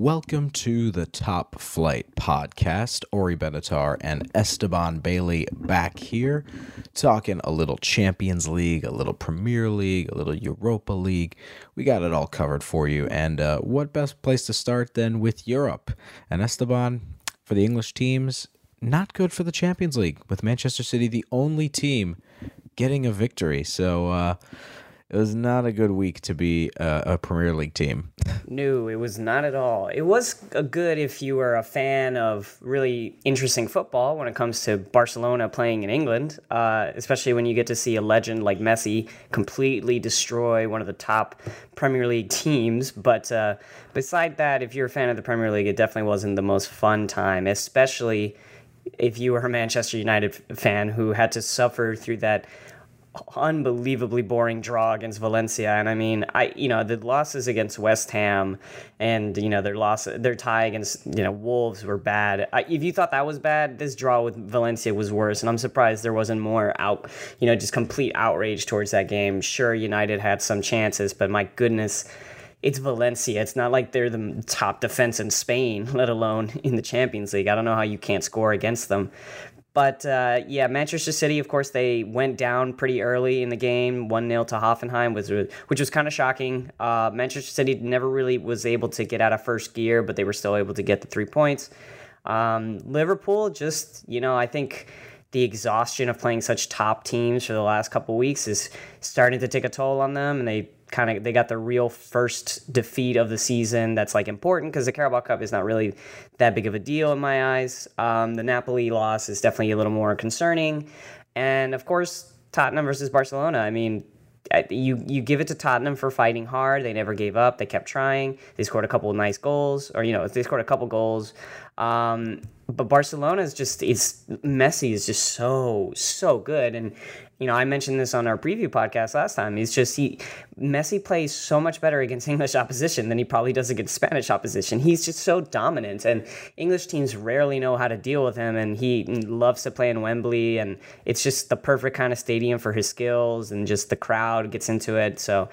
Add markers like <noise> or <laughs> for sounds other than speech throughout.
Welcome to the Top Flight podcast. Ori Benatar and Esteban Bailey back here, talking a little Champions League, a little Premier League, a little Europa League. We got it all covered for you. And uh, what best place to start than with Europe? And Esteban, for the English teams, not good for the Champions League, with Manchester City the only team getting a victory. So, uh, it was not a good week to be a, a, Premier League team. No, it was not at all. It was good if you were a fan of really interesting football when it comes to Barcelona playing in England, uh, especially when you get to see a legend like Messi completely destroy one of the top Premier League teams. But uh, beside that, if you're a fan of the Premier League, it definitely wasn't the most fun time, especially if you were a Manchester United fan who had to suffer through that unbelievably boring draw against Valencia. And I mean, I you know the losses against West Ham and you know their loss, their tie against you know Wolves were bad. I, if you thought that was bad, this draw with Valencia was worse. And I'm surprised there wasn't more out, you know, just complete outrage towards that game. Sure, United had some chances, but my goodness. It's Valencia. It's not like they're the top defense in Spain, <laughs> let alone in the Champions League. I don't know how you can't score against them. But uh, yeah, Manchester City, of course, they went down pretty early in the game, 1 0 to Hoffenheim, was, which was kind of shocking. Uh, Manchester City never really was able to get out of first gear, but they were still able to get the three points. Um, Liverpool, just, you know, I think the exhaustion of playing such top teams for the last couple weeks is starting to take a toll on them, and they kind of they got the real first defeat of the season that's like important because the Carabao Cup is not really that big of a deal in my eyes. Um, the Napoli loss is definitely a little more concerning, and of course Tottenham versus Barcelona. I mean, you you give it to Tottenham for fighting hard. They never gave up. They kept trying. They scored a couple of nice goals, or you know, they scored a couple goals. Um, but Barcelona is just it's Messi is just so so good, and you know, I mentioned this on our preview podcast last time. He's just he Messi plays so much better against <laughs> English opposition than he probably does against Spanish opposition. He's just so dominant, and English teams rarely know how to deal with him. And he loves to play in Wembley, and it's just the perfect kind of stadium for his skills, and just the crowd gets into it. So,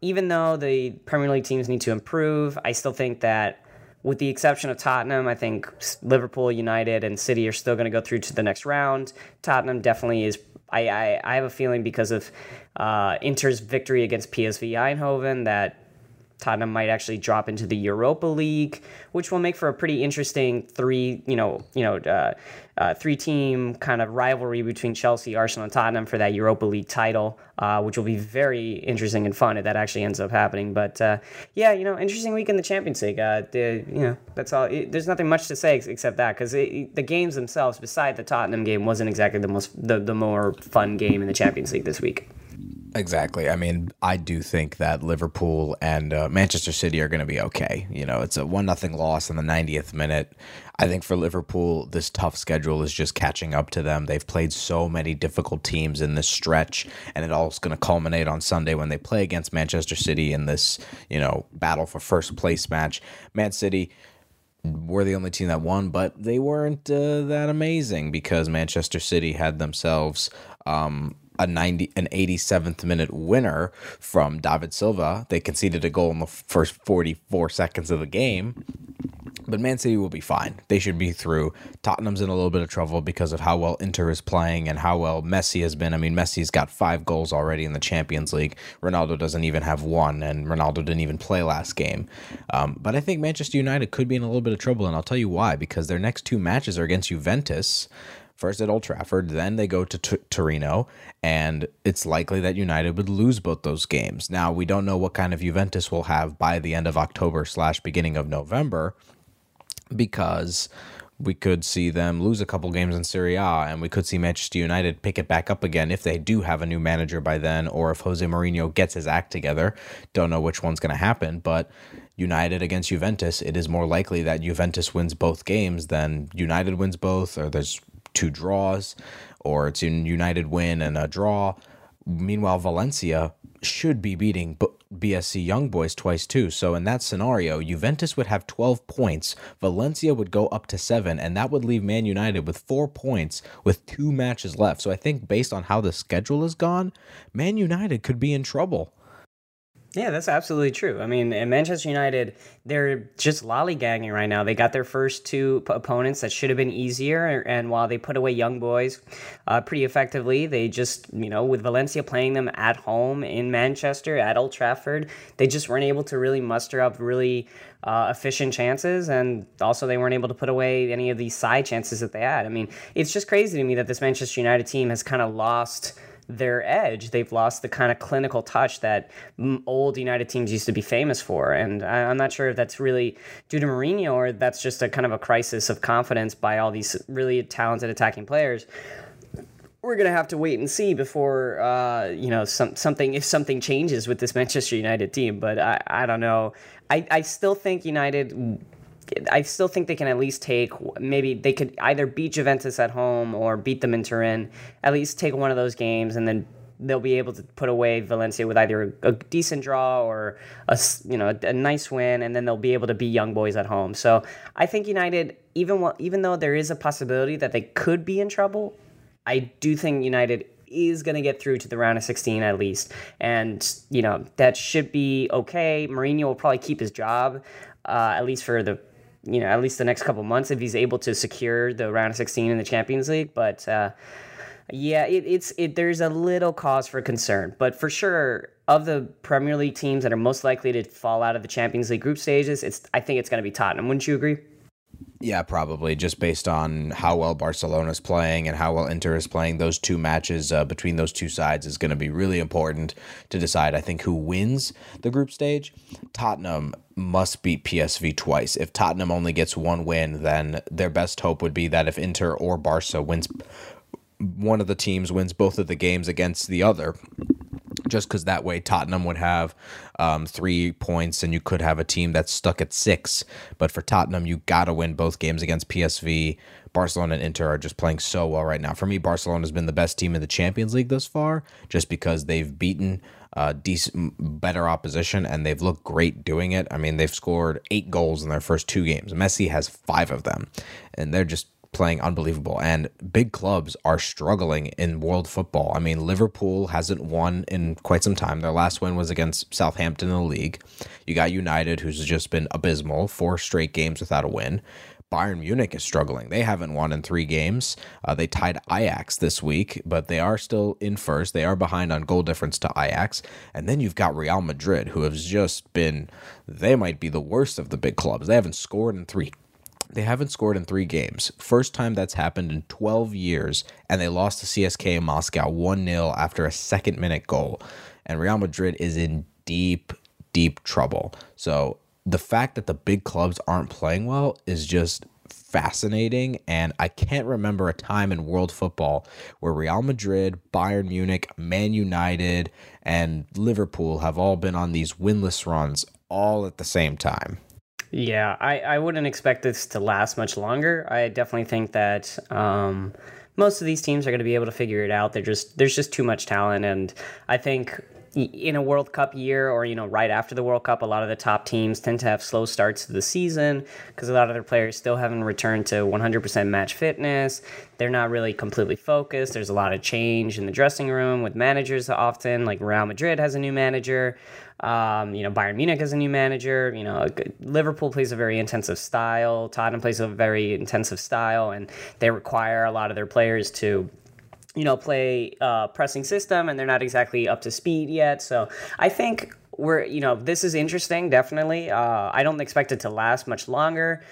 even though the Premier League teams need to improve, I still think that with the exception of Tottenham, I think Liverpool, United, and City are still going to go through to the next round. Tottenham definitely is I, I, I have a feeling because of uh, Inter's victory against PSV Eindhoven that Tottenham might actually drop into the Europa League, which will make for a pretty interesting three, you know, you know, uh, uh, three-team kind of rivalry between Chelsea, Arsenal, and Tottenham for that Europa League title, uh, which will be very interesting and fun if that actually ends up happening. But uh, yeah, you know, interesting week in the Champions League. Uh, the, you know, that's all. It, there's nothing much to say except that because the games themselves, beside the Tottenham game, wasn't exactly the most the, the more fun game in the Champions League this week. Exactly. I mean, I do think that Liverpool and uh, Manchester City are going to be okay. You know, it's a one nothing loss in the 90th minute. I think for Liverpool, this tough schedule is just catching up to them. They've played so many difficult teams in this stretch, and it all is going to culminate on Sunday when they play against Manchester City in this, you know, battle for first place match. Man City were the only team that won, but they weren't uh, that amazing because Manchester City had themselves. Um, a 90 an 87th minute winner from David Silva. They conceded a goal in the first 44 seconds of the game. But Man City will be fine. They should be through. Tottenham's in a little bit of trouble because of how well Inter is playing and how well Messi has been. I mean, Messi's got five goals already in the Champions League. Ronaldo doesn't even have one, and Ronaldo didn't even play last game. Um, but I think Manchester United could be in a little bit of trouble, and I'll tell you why. Because their next two matches are against Juventus, first at Old Trafford, then they go to T- Torino, and it's likely that United would lose both those games. Now, we don't know what kind of Juventus will have by the end of October slash beginning of November because we could see them lose a couple games in Serie A, and we could see Manchester United pick it back up again if they do have a new manager by then, or if Jose Mourinho gets his act together. Don't know which one's going to happen, but United against Juventus, it is more likely that Juventus wins both games than United wins both, or there's two draws, or it's a United win and a draw. Meanwhile, Valencia should be beating BSC Young Boys twice too. So in that scenario, Juventus would have 12 points, Valencia would go up to 7 and that would leave Man United with 4 points with 2 matches left. So I think based on how the schedule is gone, Man United could be in trouble. Yeah, that's absolutely true. I mean, in Manchester United, they're just lollygagging right now. They got their first two p- opponents that should have been easier, and while they put away young boys uh, pretty effectively, they just, you know, with Valencia playing them at home in Manchester at Old Trafford, they just weren't able to really muster up really uh, efficient chances, and also they weren't able to put away any of these side chances that they had. I mean, it's just crazy to me that this Manchester United team has kind of lost their edge. They've lost the kind of clinical touch that old United teams used to be famous for. And I, am not sure if that's really due to Mourinho or that's just a kind of a crisis of confidence by all these really talented attacking players. We're gonna have to wait and see before uh, you know some, something if something changes with this Manchester United team. But I, I don't know. I, I still think United I still think they can at least take maybe they could either beat Juventus at home or beat them in Turin. At least take one of those games and then they'll be able to put away Valencia with either a, a decent draw or a you know a, a, nice win, and then they'll be able to beat Young Boys at home. So I think United, even while, even though there is a possibility that they could be in trouble, I do think United is going to get through to the round of 16 at least. And, you know, that should be okay. Mourinho will probably keep his job, uh, at least for the you know, at least the next couple months if he's able to secure the round of 16 in the Champions League. But uh, yeah, it, it's it. There's a little cause for concern, but for sure, of the Premier League teams that are most likely to fall out of the Champions League group stages, it's I think it's going to be Tottenham. Wouldn't you agree? Yeah, probably just based on how well Barcelona's playing and how well Inter is playing. Those two matches uh, between those two sides is going to be really important to decide. I think who wins the group stage. Tottenham must beat PSV twice. If Tottenham only gets one win, then their best hope would be that if Inter or Barca wins, one of the teams wins both of the games against the other just because that way Tottenham would have um, three points and you could have a team that's stuck at six. But for Tottenham, you got to win both games against PSV. Barcelona and Inter are just playing so well right now. For me, Barcelona has been the best team in the Champions League thus far, just because they've beaten uh, decent, better opposition and they've looked great doing it. I mean, they've scored eight goals in their first two games. Messi has five of them, and they're just playing unbelievable. And big clubs are struggling in world football. I mean, Liverpool hasn't won in quite some time. Their last win was against Southampton in the league. You got United, who's just been abysmal, four straight games without a win. Bayern Munich is struggling. They haven't won in three games. Uh, they tied Ajax this week, but they are still in first. They are behind on goal difference to Ajax. And then you've got Real Madrid, who has just been, they might be the worst of the big clubs. They haven't scored in three they haven't scored in three games. First time that's happened in 12 years, and they lost to CSK in Moscow 1 0 after a second minute goal. And Real Madrid is in deep, deep trouble. So the fact that the big clubs aren't playing well is just fascinating. And I can't remember a time in world football where Real Madrid, Bayern Munich, Man United, and Liverpool have all been on these winless runs all at the same time. Yeah, I, I wouldn't expect this to last much longer. I definitely think that um, most of these teams are going to be able to figure it out. They're just there's just too much talent, and I think in a World Cup year or you know right after the World Cup, a lot of the top teams tend to have slow starts to the season because a lot of their players still haven't returned to 100% match fitness. They're not really completely focused. There's a lot of change in the dressing room with managers often. Like Real Madrid has a new manager. Um, you know, Bayern Munich has a new manager. You know, Liverpool plays a very intensive style. Tottenham plays a very intensive style, and they require a lot of their players to you know, play uh, pressing system, and they're not exactly up to speed yet. So I think we're, you know, this is interesting. Definitely, uh, I don't expect it to last much longer.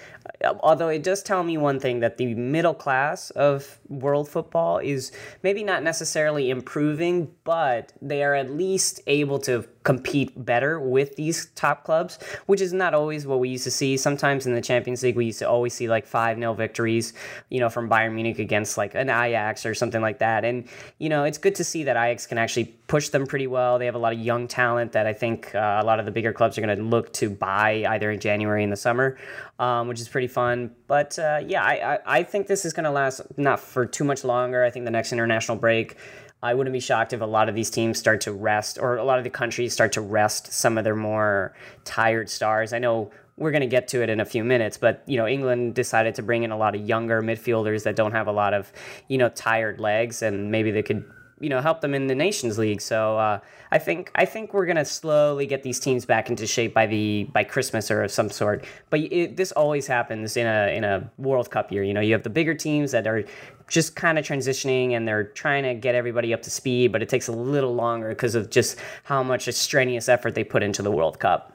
Although it does tell me one thing that the middle class of world football is maybe not necessarily improving, but they are at least able to compete better with these top clubs, which is not always what we used to see. Sometimes in the Champions League, we used to always see like 5 0 victories, you know, from Bayern Munich against like an Ajax or something like that. And, you know, it's good to see that Ajax can actually push them pretty well. They have a lot of young talent that I think uh, a lot of the bigger clubs are going to look to buy either in January in the summer, um, which is pretty fun. But uh, yeah, I, I, I think this is going to last not for too much longer. I think the next international break I wouldn't be shocked if a lot of these teams start to rest, or a lot of the countries start to rest some of their more tired stars. I know we're going to get to it in a few minutes, but you know, England decided to bring in a lot of younger midfielders that don't have a lot of, you know, tired legs, and maybe they could you know help them in the Nations League. So uh, I think I think we're gonna slowly get these teams back into shape by the by Christmas or of some sort. But it, this always happens in a in a World Cup year. You know, you have the bigger teams that are just kind of transitioning and they're trying to get everybody up to speed, but it takes a little longer because of just how much strenuous effort they put into the World Cup.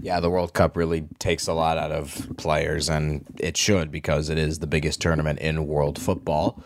Yeah, the World Cup really takes a lot out of players, and it should because it is the biggest tournament in world football.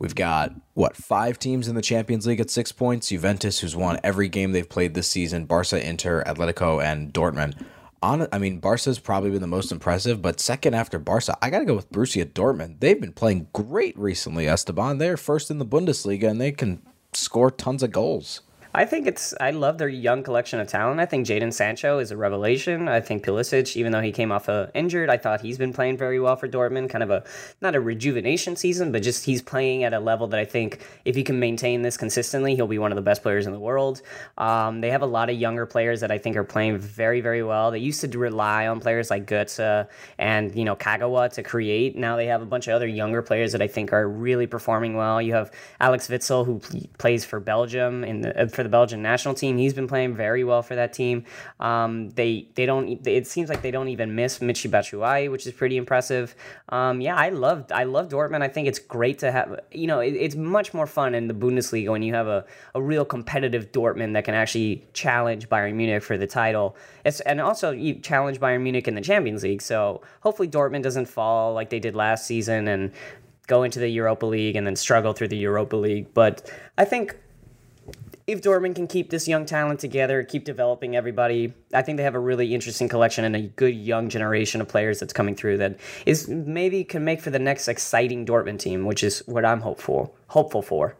We've got what five teams in the Champions League at six points. Juventus, who's won every game they've played this season. Barca, Inter, Atletico, and Dortmund. On, I mean, Barca's probably been the most impressive, but second after Barca, I got to go with Borussia Dortmund. They've been playing great recently, Esteban. They're first in the Bundesliga, and they can score tons of goals. I think it's. I love their young collection of talent. I think Jadon Sancho is a revelation. I think Pulisic, even though he came off a injured, I thought he's been playing very well for Dortmund. Kind of a not a rejuvenation season, but just he's playing at a level that I think if he can maintain this consistently, he'll be one of the best players in the world. Um, they have a lot of younger players that I think are playing very very well. They used to rely on players like Götze and you know Kagawa to create. Now they have a bunch of other younger players that I think are really performing well. You have Alex Witsel who plays for Belgium in the for the Belgian national team. He's been playing very well for that team. Um, they they don't. It seems like they don't even miss Michy Batshuayi, which is pretty impressive. Um, yeah, I love I love Dortmund. I think it's great to have. You know, it, it's much more fun in the Bundesliga when you have a, a real competitive Dortmund that can actually challenge Bayern Munich for the title. It's, and also you challenge Bayern Munich in the Champions League. So hopefully Dortmund doesn't fall like they did last season and go into the Europa League and then struggle through the Europa League. But I think if Dortmund can keep this young talent together, keep developing everybody, I think they have a really interesting collection and a good young generation of players that's coming through that is maybe can make for the next exciting Dortmund team, which is what I'm hopeful hopeful for.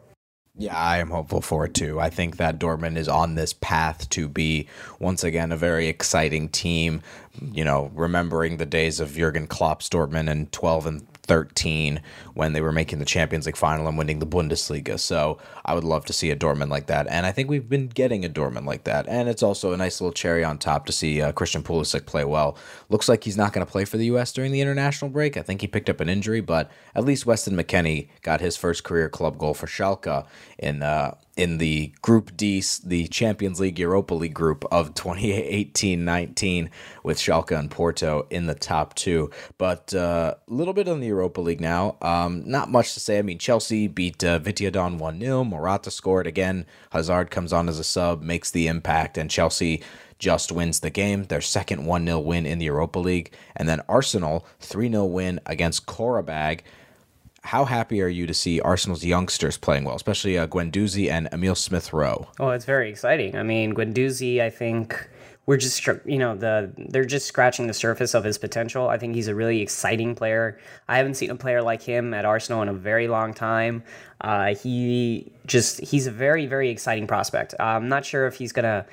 Yeah, I am hopeful for it too. I think that Dortmund is on this path to be once again a very exciting team. You know, remembering the days of Jurgen Klopp's Dortmund and 12 and 13 when they were making the Champions League final and winning the Bundesliga. So I would love to see a Dortmund like that. And I think we've been getting a Dortmund like that. And it's also a nice little cherry on top to see uh, Christian Pulisic play well. Looks like he's not going to play for the U.S. during the international break. I think he picked up an injury, but at least Weston McKennie got his first career club goal for Schalke in uh, in the Group D, the Champions League Europa League group of <laughs> 2018-19 with Schalke and Porto in the top two. But a uh, little bit on the Europa League now. Um, not much to say. I mean, Chelsea beat uh, Vitesse 1-0. Morata scored again. Hazard comes on as a sub, makes the impact, and Chelsea just wins the game, their second 1 0 win in the Europa League. And then Arsenal, 3 0 win against Qarabag how happy are you to see Arsenal's youngsters playing well, especially uh, Guendouzi and Emile Smith Rowe? Oh, it's very exciting. I mean, Guendouzi, I think we're just you know the they're just scratching the surface of his potential. I think he's a really exciting player. I haven't seen a player like him at Arsenal in a very long time. Uh, he just he's a very very exciting prospect. I'm not sure if he's gonna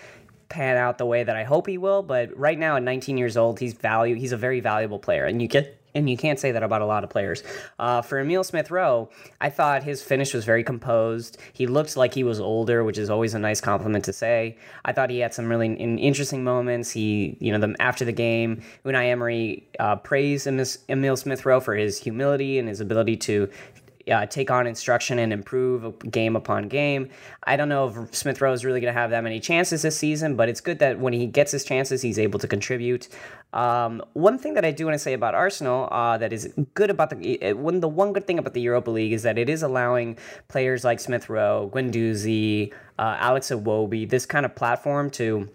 pan out the way that I hope he will, but right now at 19 years old, he's value he's a very valuable player, and you get and you can't say that about a lot of players. Uh, for Emile Smith Rowe, I thought his finish was very composed. He looked like he was older, which is always a nice compliment to say. I thought he had some really interesting moments. He, you know, the, after the game, Unai Emery uh, praised Emile Smith Rowe for his humility and his ability to uh, take on instruction and improve game upon game. I don't know if Smith Rowe is really going to have that many chances this season, but it's good that when he gets his chances, he's able to contribute. Um, one thing that I do want to say about Arsenal uh, that is good about the one the one good thing about the Europa League is that it is allowing players like Smith Rowe, Guendouzi, uh, Alex Iwobi, this kind of platform to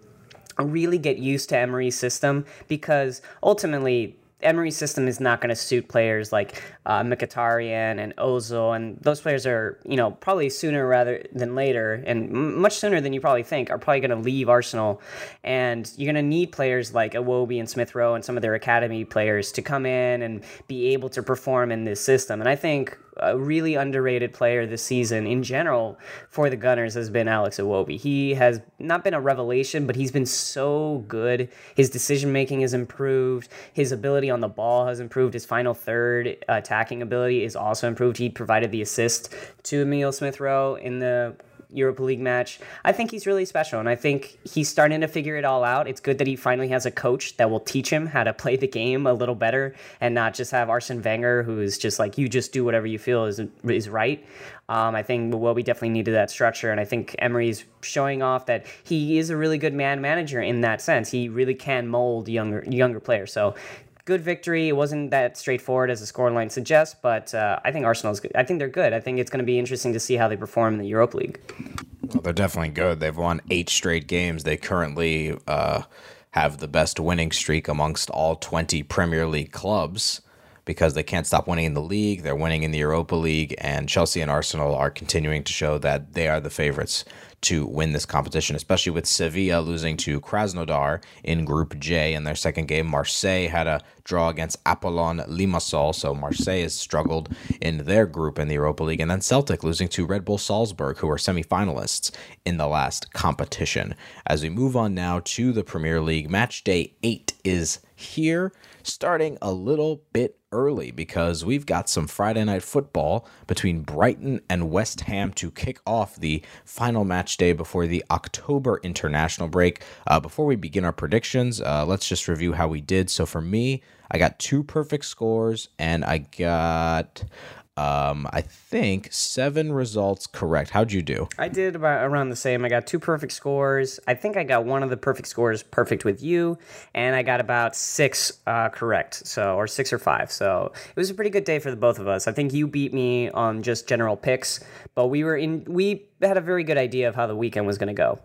really get used to Emery's system because ultimately Emery's system is not going to suit players like uh, Mkhitaryan and Ozil, and those players are, you know, probably sooner rather than later, and m- much sooner than you probably think, are probably going to leave Arsenal. And you're going to need players like Iwobi and Smith Rowe and some of their academy players to come in and be able to perform in this system. And I think a really underrated player this season in general for the Gunners has been Alex Iwobi. He has not been a revelation, but he's been so good. His decision making has improved. His ability on the ball has improved. His final third attacking ability is also improved. He provided the assist to Emile Smith Rowe in the Europa League match. I think he's really special, and I think he's starting to figure it all out. It's good that he finally has a coach that will teach him how to play the game a little better, and not just have Arsene Wenger, who is just like you just do whatever you feel is is right. Um, I think well, we definitely needed that structure, and I think Emery's showing off that he is a really good man manager in that sense. He really can mold younger younger players. So good victory. It wasn't that straightforward as the scoreline suggests, but uh, I think Arsenal's good. I think they're good. I think it's going to be interesting to see how they perform in the Europa League. Well, they're definitely good. They've won eight straight games. They currently uh, have the best winning streak amongst all 20 Premier League clubs because they can't stop winning in the league. They're winning in the Europa League, and Chelsea and Arsenal are continuing to show that they are the favorites to win this competition, especially with Sevilla losing to Krasnodar in Group J in their second game. Marseille had a draw against Apollon Limassol, so Marseille has struggled in their group in the Europa League. And then Celtic losing to Red Bull Salzburg, who are semifinalists in the last competition. As we move on now to the Premier League, match day eight is here, starting a little bit early because we've got some Friday night football between Brighton and West Ham to kick off the final match day before the October international break. Uh, before we begin our predictions, uh, let's just review how we did. So for me, I got two perfect scores and I got um, I think seven results correct. How'd you do? I did about around the same. I got two perfect scores. I think I got one of the perfect scores perfect with you, and I got about six uh, correct. So or six or five. So it was a pretty good day for the both of us. I think you beat me on just general picks, but we were in. We had a very good idea of how the weekend was going to go.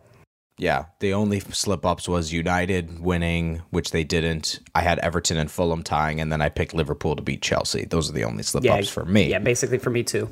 Yeah, the only slip ups was United winning, which they didn't. I had Everton and Fulham tying, and then I picked Liverpool to beat Chelsea. Those are the only slip ups yeah, for me. Yeah, basically for me too.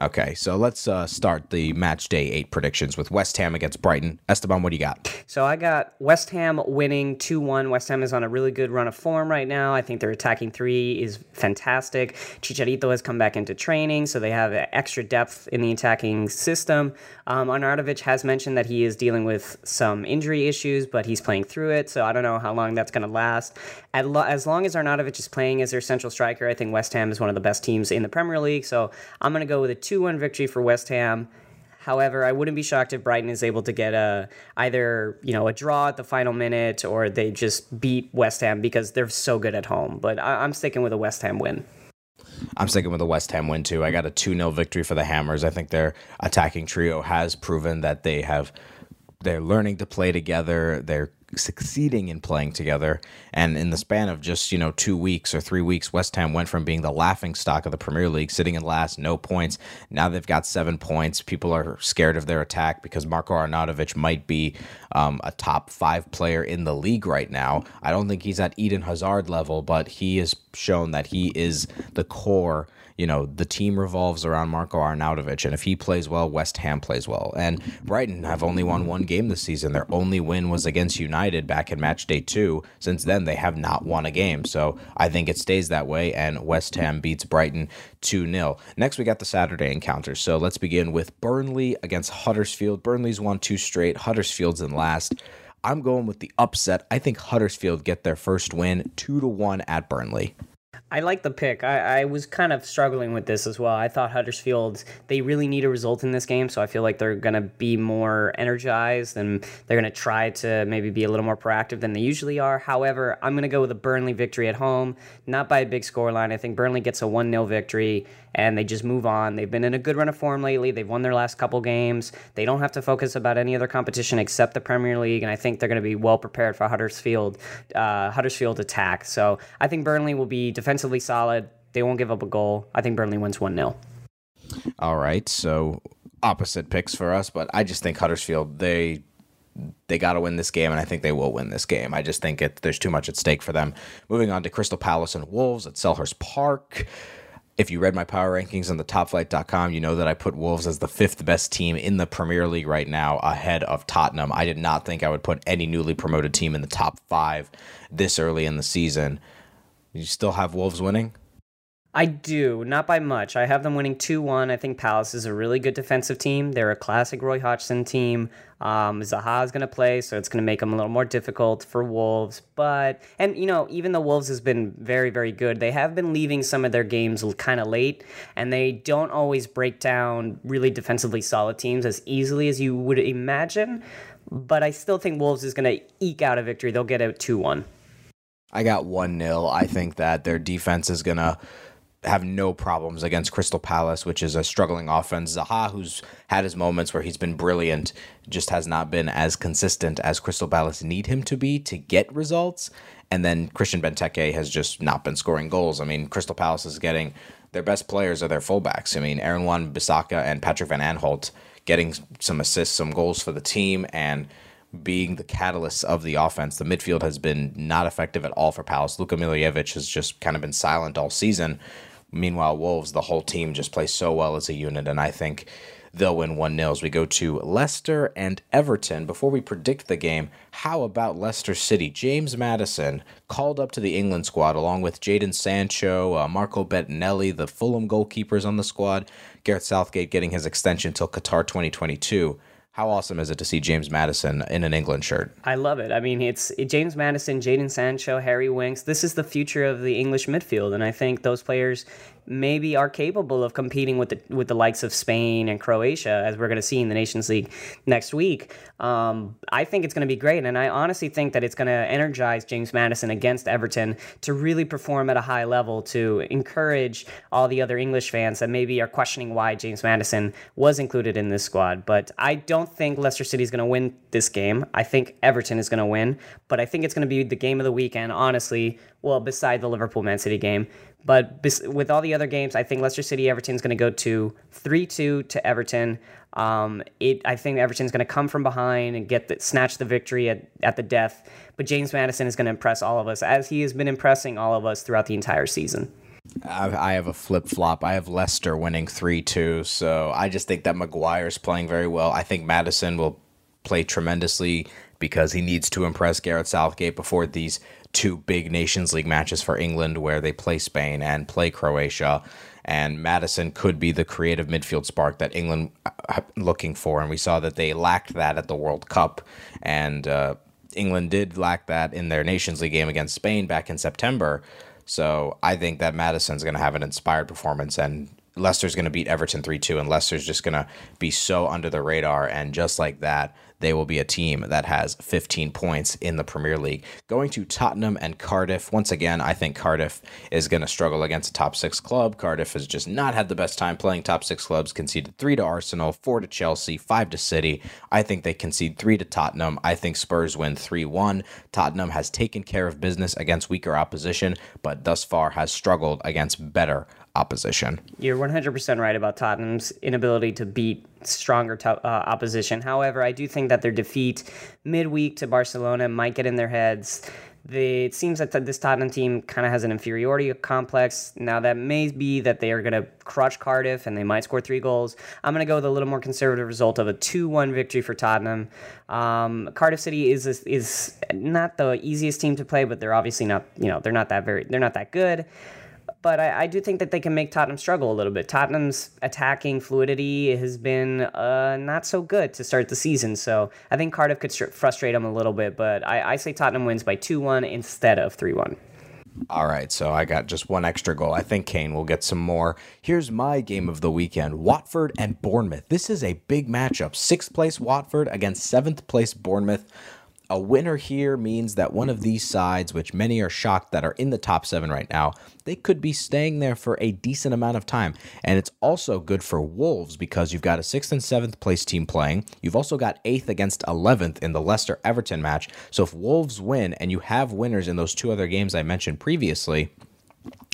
Okay, so let's uh, start the match day eight predictions with West Ham against Brighton. Esteban, what do you got? So I got West Ham winning 2 1. West Ham is on a really good run of form right now. I think their attacking three is fantastic. Chicharito has come back into training, so they have extra depth in the attacking system. Um, Arnautovic has mentioned that he is dealing with some injury issues, but he's playing through it, so I don't know how long that's going to last. As long as Arnautovic is playing as their central striker, I think West Ham is one of the best teams in the Premier League, so I'm going to go with a 2 1 victory for West Ham. However, I wouldn't be shocked if Brighton is able to get a either you know a draw at the final minute or they just beat West Ham because they're so good at home. But I, am sticking with a West Ham win. I'm sticking with a West Ham win too. I got a 2 0 victory for the Hammers. I think their attacking trio has proven that they have they're learning to play together. They're succeeding in playing together. And in the span of just, you know, two weeks or three weeks, West Ham went from being the laughing stock of the Premier League, sitting in last, no points. Now they've got seven points. People are scared of their attack because Marco Arnautovic might be um, a top five player in the league right now. I don't think he's at Eden Hazard level, but he has shown that he is the core you know, the team revolves around Marco Arnautovic, and if he plays well, West Ham plays well. And Brighton have only won one game this season. Their only win was against United back in match day two. Since then, they have not won a game. So I think it stays that way, and West Ham beats Brighton 2 0. Next, we got the Saturday encounter. So let's begin with Burnley against Huddersfield. Burnley's won two straight, Huddersfield's in last. I'm going with the upset. I think Huddersfield get their first win 2 to 1 at Burnley. I like the pick. I, I was kind of struggling with this as well. I thought Huddersfield, they really need a result in this game, so I feel like they're going to be more energized and they're going to try to maybe be a little more proactive than they usually are. However, I'm going to go with a Burnley victory at home, not by a big scoreline. I think Burnley gets a 1 0 victory and they just move on. They've been in a good run of form lately. They've won their last couple games. They don't have to focus about any other competition except the Premier League, and I think they're going to be well prepared for Huddersfield uh, Huddersfield attack. So I think Burnley will be defensively solid. They won't give up a goal. I think Burnley wins 1 0. All right. So opposite picks for us, but I just think Huddersfield, they they got to win this game, and I think they will win this game. I just think it, there's too much at stake for them. Moving on to Crystal Palace and Wolves at Selhurst Park. If you read my power rankings on the topflight.com, you know that I put Wolves as the fifth best team in the Premier League right now, ahead of Tottenham. I did not think I would put any newly promoted team in the top five this early in the season. You still have Wolves winning? I do, not by much. I have them winning 2 1. I think Palace is a really good defensive team. They're a classic Roy Hodgson team. Um, Zaha is going to play, so it's going to make them a little more difficult for Wolves. But, and, you know, even the Wolves has been very, very good. They have been leaving some of their games kind of late, and they don't always break down really defensively solid teams as easily as you would imagine. But I still think Wolves is going to eke out a victory. They'll get out 2 1. I got 1 0. I think that their defense is going to have no problems against Crystal Palace, which is a struggling offense. Zaha, who's had his moments where he's been brilliant, just has not been as consistent as Crystal Palace need him to be to get results. And then Christian Benteke has just not been scoring goals. I mean, Crystal Palace is getting their best players are their fullbacks. I mean, Aaron Wan Bissaka and Patrick Van Aanholt getting some assists, some goals for the team, and being the catalyst of the offense. The midfield has been not effective at all for Palace. Luka Milivojevic has just kind of been silent all season. Meanwhile, Wolves, the whole team just plays so well as a unit, and I think they'll win 1 0 as we go to Leicester and Everton. Before we predict the game, how about Leicester City? James Maddison called up to the England squad along with Jadon Sancho, uh, Marco Bettinelli, the Fulham goalkeepers on the squad, Gareth Southgate getting his extension till Qatar 2022 how awesome is it to see James Maddison in an England shirt? I love it. I mean, it's James Maddison, Jadon Sancho, Harry Winks. This is the future of the English midfield, and I think those players maybe are capable of competing with the with the likes of Spain and Croatia, as we're going to see in the Nations League next week. Um, I think it's going to be great, and I honestly think that it's going to energize James Maddison against Everton to really perform at a high level to encourage all the other English fans that maybe are questioning why James Maddison was included in this squad. But I don't think Leicester City is going to win this game. I think Everton is going to win, but I think it's going to be the game of the weekend. Honestly, well, beside the Liverpool Man City game. But with all the other games, I think Leicester City Everton is going to go to 3 2 to Everton. Um, it, I think Everton's going to come from behind and get the, snatch the victory at, at the death. But James Maddison is going to impress all of us, as he has been impressing all of us throughout the entire season. I have a flip flop. I have Leicester winning 3 2. So I just think that Maguire's playing very well. I think Maddison will play tremendously because he needs to impress Gareth Southgate before these two big Nations League matches for England where they play Spain and play Croatia. And Maddison could be the creative midfield spark that England uh, looking for. And we saw that they lacked that at the World Cup. And uh, England did lack that in their Nations League game against Spain back in September. So I think that Maddison's going to have an inspired performance and Leicester's going to beat Everton 3 2, and Leicester's just going to be so under the radar. And just like that, they will be a team that has 15 points in the Premier League. Going to Tottenham and Cardiff. Once again, I think Cardiff is going to struggle against a top six club. Cardiff has just not had the best time playing top six clubs, conceded three to Arsenal, four to Chelsea, five to City. I think they concede three to Tottenham. I think Spurs win 3 1. Tottenham has taken care of business against weaker opposition, but thus far has struggled against better opposition. You're 100% right about Tottenham's inability to beat stronger to- uh, opposition. However, I do think that their defeat midweek to Barcelona might get in their heads. it seems that this Tottenham team kind of has an inferiority complex. Now, that may be that they are going to crush Cardiff and they might score three goals. I'm going to go with a little more conservative result of a 2 1 victory for Tottenham. Um, Cardiff City is, is not the easiest team to play, but they're obviously not, you know, they're not that very, they're not that good but I, I, do think that they can make Tottenham struggle a little bit. Tottenham's attacking fluidity has been uh, not so good to start the season, so I think Cardiff could frustrate them a little bit. But I, I say Tottenham wins by 2 1 instead of 3 1. All right, so I got just one extra goal. I think Kane will get some more. Here's my game of the weekend Watford and Bournemouth. This is a big matchup. Sixth place Watford against seventh place Bournemouth. A winner here means that one of these sides, which many are shocked that are in the top seven right now, they could be staying there for a decent amount of time. And it's also good for Wolves because you've got a sixth and seventh place team playing. You've also got eighth against 11th in the Leicester Everton match. So if Wolves win and you have winners in those two other games I mentioned previously,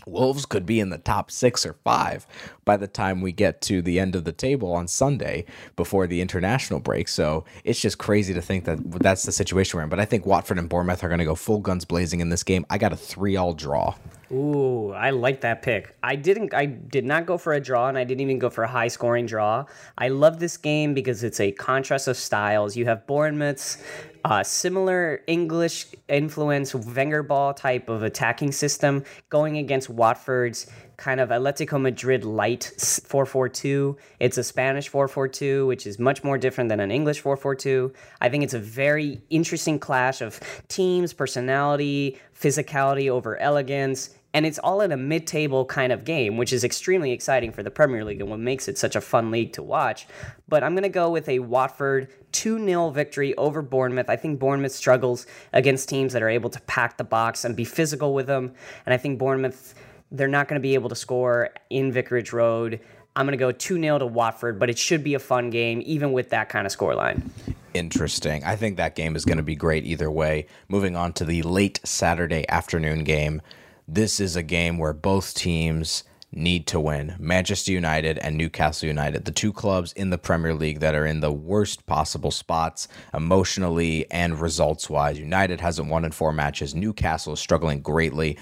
Wolves could be in the top six or five by the time we get to the end of the table on Sunday before the international break. So it's just crazy to think that that's the situation we're in. But I think Watford and Bournemouth are going to go full guns blazing in this game. I got a three-all draw. Ooh, I like that pick. I didn't I did not go for a draw and I didn't even go for a high scoring draw. I love this game because it's a contrast of styles. You have Bournemouth's Uh, similar English influence, Wenger ball type of attacking system going against Watford's kind of Atletico Madrid light 442. It's a Spanish 442, which is much more different than an English 442. I think it's a very interesting clash of teams, personality, physicality over elegance. And it's all in a mid table kind of game, which is extremely exciting for the Premier League and what makes it such a fun league to watch. But I'm going to go with a Watford 2 0 victory over Bournemouth. I think Bournemouth struggles against teams that are able to pack the box and be physical with them. And I think Bournemouth they're not going to be able to score in Vicarage Road. I'm going to go 2 0 to Watford, but it should be a fun game, even with that kind of scoreline. Interesting. I think that game is going to be great either way. Moving on to the late Saturday afternoon game. This is a game where both teams need to win. Manchester United and Newcastle United, the two clubs in the Premier League that are in the worst possible spots emotionally and results wise. United hasn't won in four matches. Newcastle is struggling greatly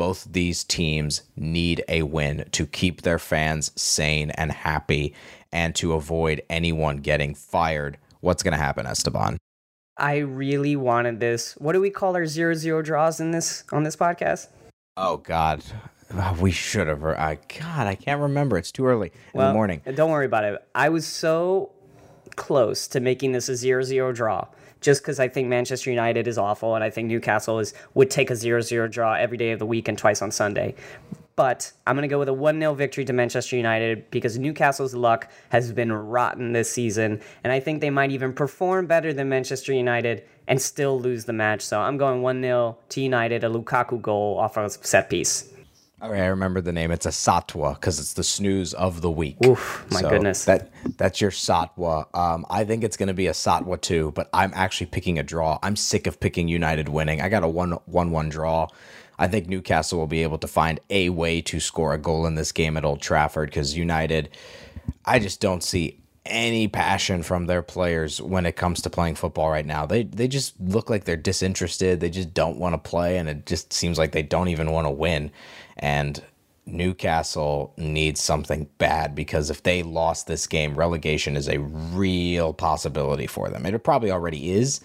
both these teams need a win to keep their fans sane and happy and to avoid anyone getting fired. What's going to happen, Esteban? I really wanted this. What do we call our zero zero draws in this on this podcast? Oh God, ah, we should have. I God, I can't remember. It's too early in well, the morning. Don't worry about it. I was so close to making this a zero zero draw just because I think Manchester United is awful and I think Newcastle is would take a 0-0 draw every day of the week and twice on Sunday. But I'm going to go with a 1 0 victory to Manchester United because Newcastle's luck has been rotten this season. And I think they might even perform better than Manchester United and still lose the match. So I'm going 1 0 to United, a Lukaku goal off a set piece. All right, I remember the name. It's a satwa because it's the snooze of the week. Oof, my so goodness. That that's your satwa. Um, I think it's going to be a satwa too, but I'm actually picking a draw. I'm sick of picking United winning. I got a one one one draw. I think Newcastle will be able to find a way to score a goal in this game at Old Trafford because United, I just don't see any passion from their players when it comes to playing football right now. They they just look like they're disinterested. They just don't want to play and it just seems like they don't even want to win. And Newcastle needs something bad because if they lost this game, relegation is a real possibility for them. It probably already is,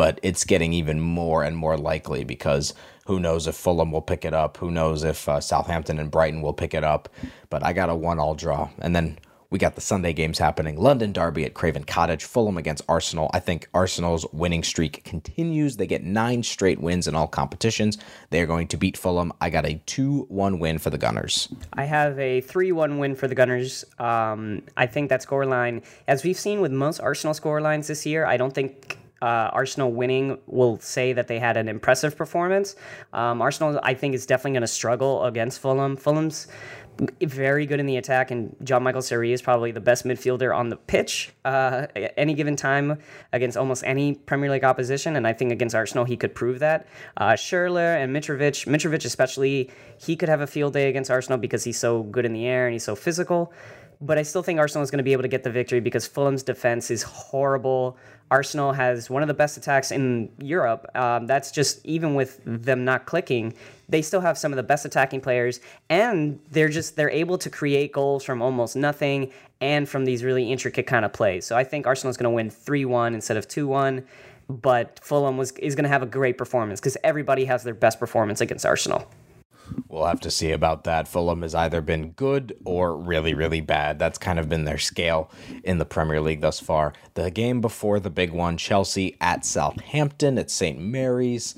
but it's getting even more and more likely because who knows if Fulham will pick it up? Who knows if uh, Southampton and Brighton will pick it up? But I got a one all draw. And then we got the Sunday games happening. London Derby at Craven Cottage, Fulham against Arsenal. I think Arsenal's winning streak continues. They get nine straight wins in all competitions. They are going to beat Fulham. I got a 2 1 win for the Gunners. I have a 3 1 win for the Gunners. Um, I think that scoreline, as we've seen with most Arsenal scorelines this year, I don't think uh, Arsenal winning will say that they had an impressive performance. Um, Arsenal, I think, is definitely going to struggle against Fulham. Fulham's very good in the attack, and John Michael Seri is probably the best midfielder on the pitch uh, at any given time against almost any Premier League opposition. And I think against Arsenal, he could prove that. Uh, Schürrle and Mitrovic, Mitrovic especially, he could have a field day against Arsenal because he's so good in the air and he's so physical. But I still think Arsenal is going to be able to get the victory because Fulham's defense is horrible. Arsenal has one of the best attacks in Europe. Um, that's just even with them not clicking, they still have some of the best attacking players, and they're just they're able to create goals from almost nothing and from these really intricate kind of plays. So I think Arsenal is going to win three one instead of two one. But Fulham was is going to have a great performance because everybody has their best performance against Arsenal. We'll have to see about that. Fulham has either been good or really, really bad. That's kind of been their scale in the Premier League thus far. The game before the big one, Chelsea at Southampton at St. Mary's.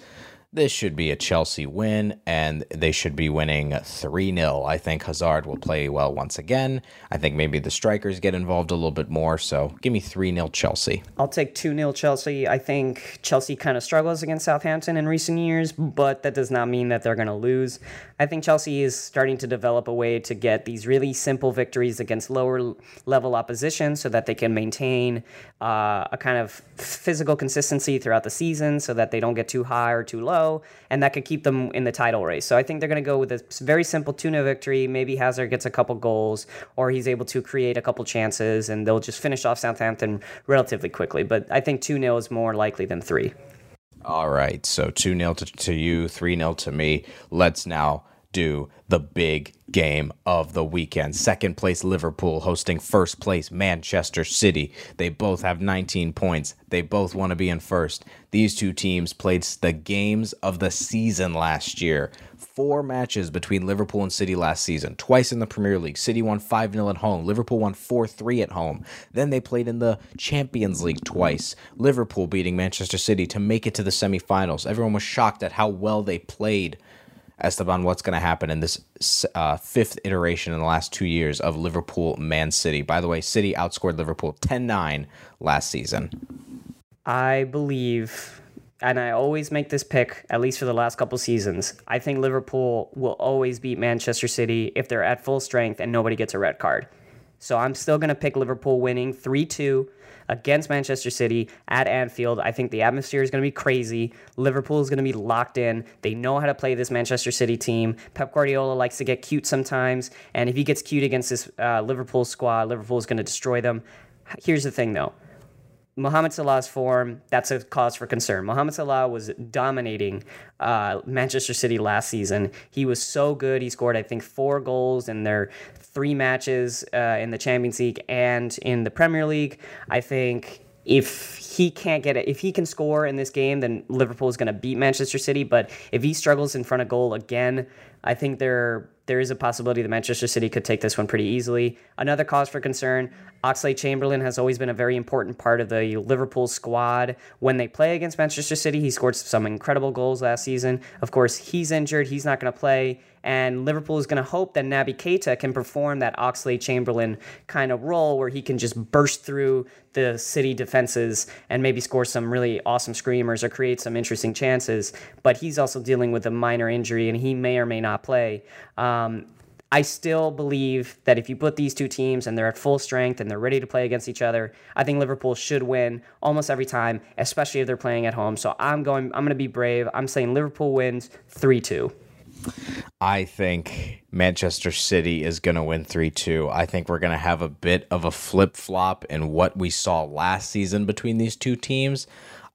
This should be a Chelsea win, and they should be winning 3 0. I think Hazard will play well once again. I think maybe the strikers get involved a little bit more. So give me 3 0 Chelsea. I'll take 2 0 Chelsea. I think Chelsea kind of struggles against Southampton in recent years, but that does not mean that they're going to lose. I think Chelsea is starting to develop a way to get these really simple victories against lower level opposition so that they can maintain uh, a kind of physical consistency throughout the season so that they don't get too high or too low and that could keep them in the title race. So I think they're going to go with a very simple 2 0 victory. Maybe Hazard gets a couple goals, or he's able to create a couple chances, and they'll just finish off Southampton relatively quickly. But I think 2 0 is more likely than 3. All right. So 2 0 to, to you, 3 0 to me. Let's now do the big game of the weekend. Second place Liverpool hosting first place Manchester City. They both have 19 points. They both want to be in first. These two teams played the games of the season last year. Four matches between Liverpool and City last season, twice in the Premier League. City won 5 0 at home. Liverpool won 4 3 at home. Then they played in the Champions League twice. Liverpool beating Manchester City to make it to the semifinals. Everyone was shocked at how well they played. Esteban, what's going to happen in this uh, fifth iteration in the last two years of Liverpool Man City? By the way, City outscored Liverpool 10 9 last season. I believe, and I always make this pick, at least for the last couple seasons. I think Liverpool will always beat Manchester City if they're at full strength and nobody gets a red card. So I'm still going to pick Liverpool winning 3 2 against Manchester City at Anfield. I think the atmosphere is going to be crazy. Liverpool is going to be locked in. They know how to play this Manchester City team. Pep Guardiola likes to get cute sometimes, and if he gets cute against this uh, Liverpool squad, Liverpool is going to destroy them. Here's the thing, though. Mohamed Salah's form, that's a cause for concern. Mohamed Salah was dominating uh, Manchester City last season. He was so good. He scored, I think, four goals in their three matches uh, in the Champions League and in the Premier League. I think if he can't get it, if he can score in this game, then Liverpool is going to beat Manchester City. But if he struggles in front of goal again, I think there there is a possibility that Manchester City could take this one pretty easily. Another cause for concern Oxlade Chamberlain has always been a very important part of the Liverpool squad. When they play against Manchester City, he scored some incredible goals last season. Of course, he's injured, he's not going to play. And Liverpool is going to hope that Naby Keita can perform that Oxlade Chamberlain kind of role where he can just burst through the City defenses and maybe score some really awesome screamers or create some interesting chances. But he's also dealing with a minor injury and he may or may not play. Um, I still believe that if you put these two teams and they're at full strength and they're ready to play against each other, I think Liverpool should win almost every time, especially if they're playing at home. So I'm going I'm going to be brave. I'm saying Liverpool wins 3-2. I think Manchester City is going to win 3 2. I think we're going to have a bit of a flip flop in what we saw last season between these two teams.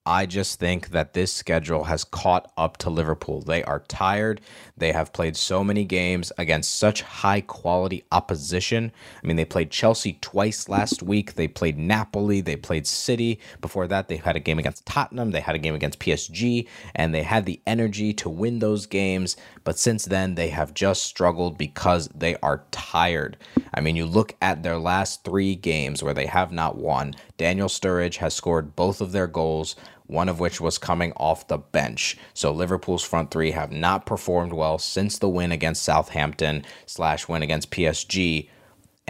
I just think that this schedule has caught up to Liverpool. They are tired. They have played so many games against such high quality opposition. I mean, they played Chelsea twice last week. They played Napoli. They played City. Before that, they had a game against Tottenham. They had a game against PSG, and they had the energy to win those games. But since then, they have just struggled because they are tired. I mean, you look at their last three games where they have not won. Daniel Sturridge has scored both of their goals one of which was coming off the bench. So Liverpool's front three have not performed well since the win against Southampton slash win against PSG.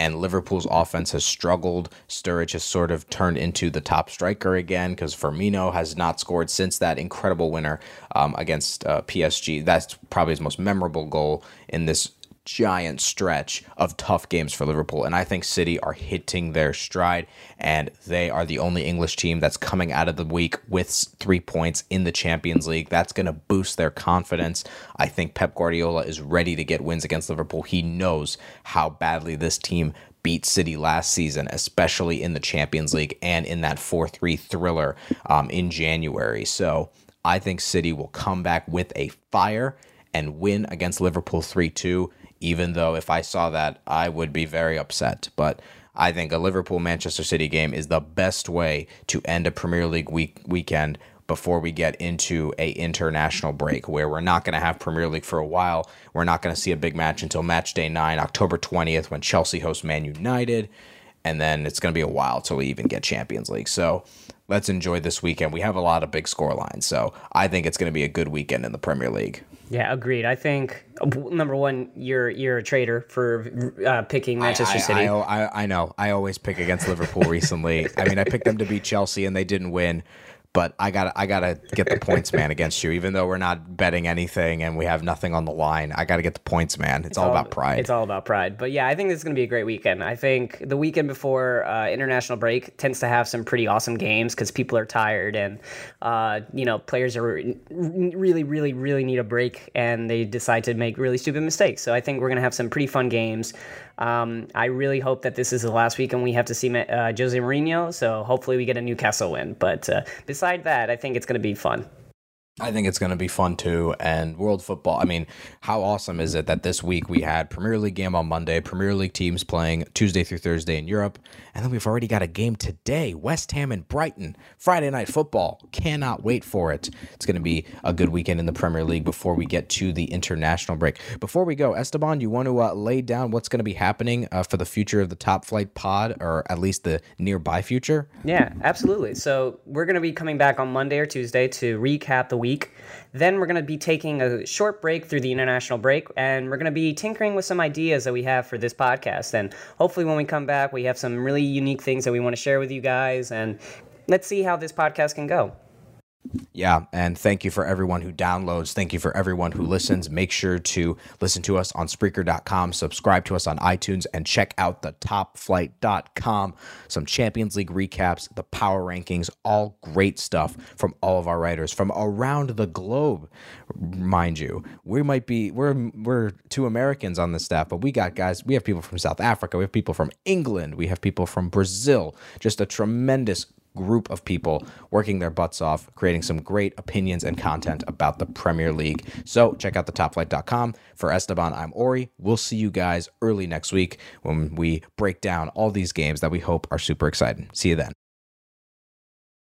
And Liverpool's offense has struggled. Sturridge has sort of turned into the top striker again because Firmino has not scored since that incredible winner um, against uh, PSG. That's probably his most memorable goal in this giant stretch of tough games for Liverpool. And I think City are hitting their stride, and they are the only English team that's coming out of the week with three points in the Champions League. That's going to boost their confidence. I think Pep Guardiola is ready to get wins against Liverpool. He knows how badly this team beat City last season, especially in the Champions League and in that 4 3 thriller um, in January. So I think City will come back with a fire and win against Liverpool 3 2 even though if I saw that, I would be very upset. But I think a Liverpool Manchester City game is the best way to end a Premier League week weekend before we get into a international break where we're not going to have Premier League for a while. We're not going to see a big match until match day 9, October 20th when Chelsea hosts Man United and then it's going to be a while till we even get Champions League. So, let's enjoy this weekend. We have a lot of big score lines, so I think it's going to be a good weekend in the Premier League. Yeah, agreed. I think number one, you're you're a traitor for uh, picking Manchester I, I, City. I, I, I know. I always pick against Liverpool <laughs> recently. I mean, I picked them to beat Chelsea and they didn't win but I got I got to get the points man against you even though we're not betting anything and we have nothing on the line. I got to get the points man. It's, it's all, all, about pride. It's all about pride. But yeah, I think this is going to be a great weekend. I think the weekend before uh, international break tends to have some pretty awesome games cuz people are tired and uh, you know, players are really really really need a break and they decide to make really stupid mistakes. So I think we're going to have some pretty fun games. Um, I really hope that this is the last weekend we have to see uh, Jose Mourinho. So hopefully we get a Newcastle win. But uh, beside that, I think it's going to be fun. I think it's going to be fun too. And world football, I mean, how awesome is it that this week we had Premier League game on Monday, Premier League teams playing Tuesday through Thursday in Europe, and then we've already got a game today, West Ham and Brighton, Friday night football. Cannot wait for it. It's going to be a good weekend in the Premier League before we get to the international break. Before we go, Esteban, you want to uh, lay down what's going to be happening uh, for the future of the Top Flight Pod, or at least the nearby future? Yeah, absolutely. So we're going to be coming back on Monday or Tuesday to recap the week week. Then we're going to be taking a short break through the international break, and we're going to be tinkering with some ideas that we have for this podcast. And hopefully, when we come back, we have some really unique things that we want to share with you guys. And let's see how this podcast can go. Yeah, and thank you for everyone who downloads. Thank you for everyone who listens. Make sure to listen to us on Spreaker.com, subscribe to us on iTunes, and check out the topflight.com. Some Champions League recaps, the power rankings, all great stuff from all of our writers from around the globe. Mind you, we might be we're we're two Americans on the staff, but we got guys. We have people from South Africa, we have people from England, we have people from Brazil. Just a tremendous group of people working their butts off, creating some great opinions and content about the Premier League. So check out the topflight.com. For Esteban, I'm Ori. We'll see you guys early next week when we break down all these games that we hope are super exciting. See you then.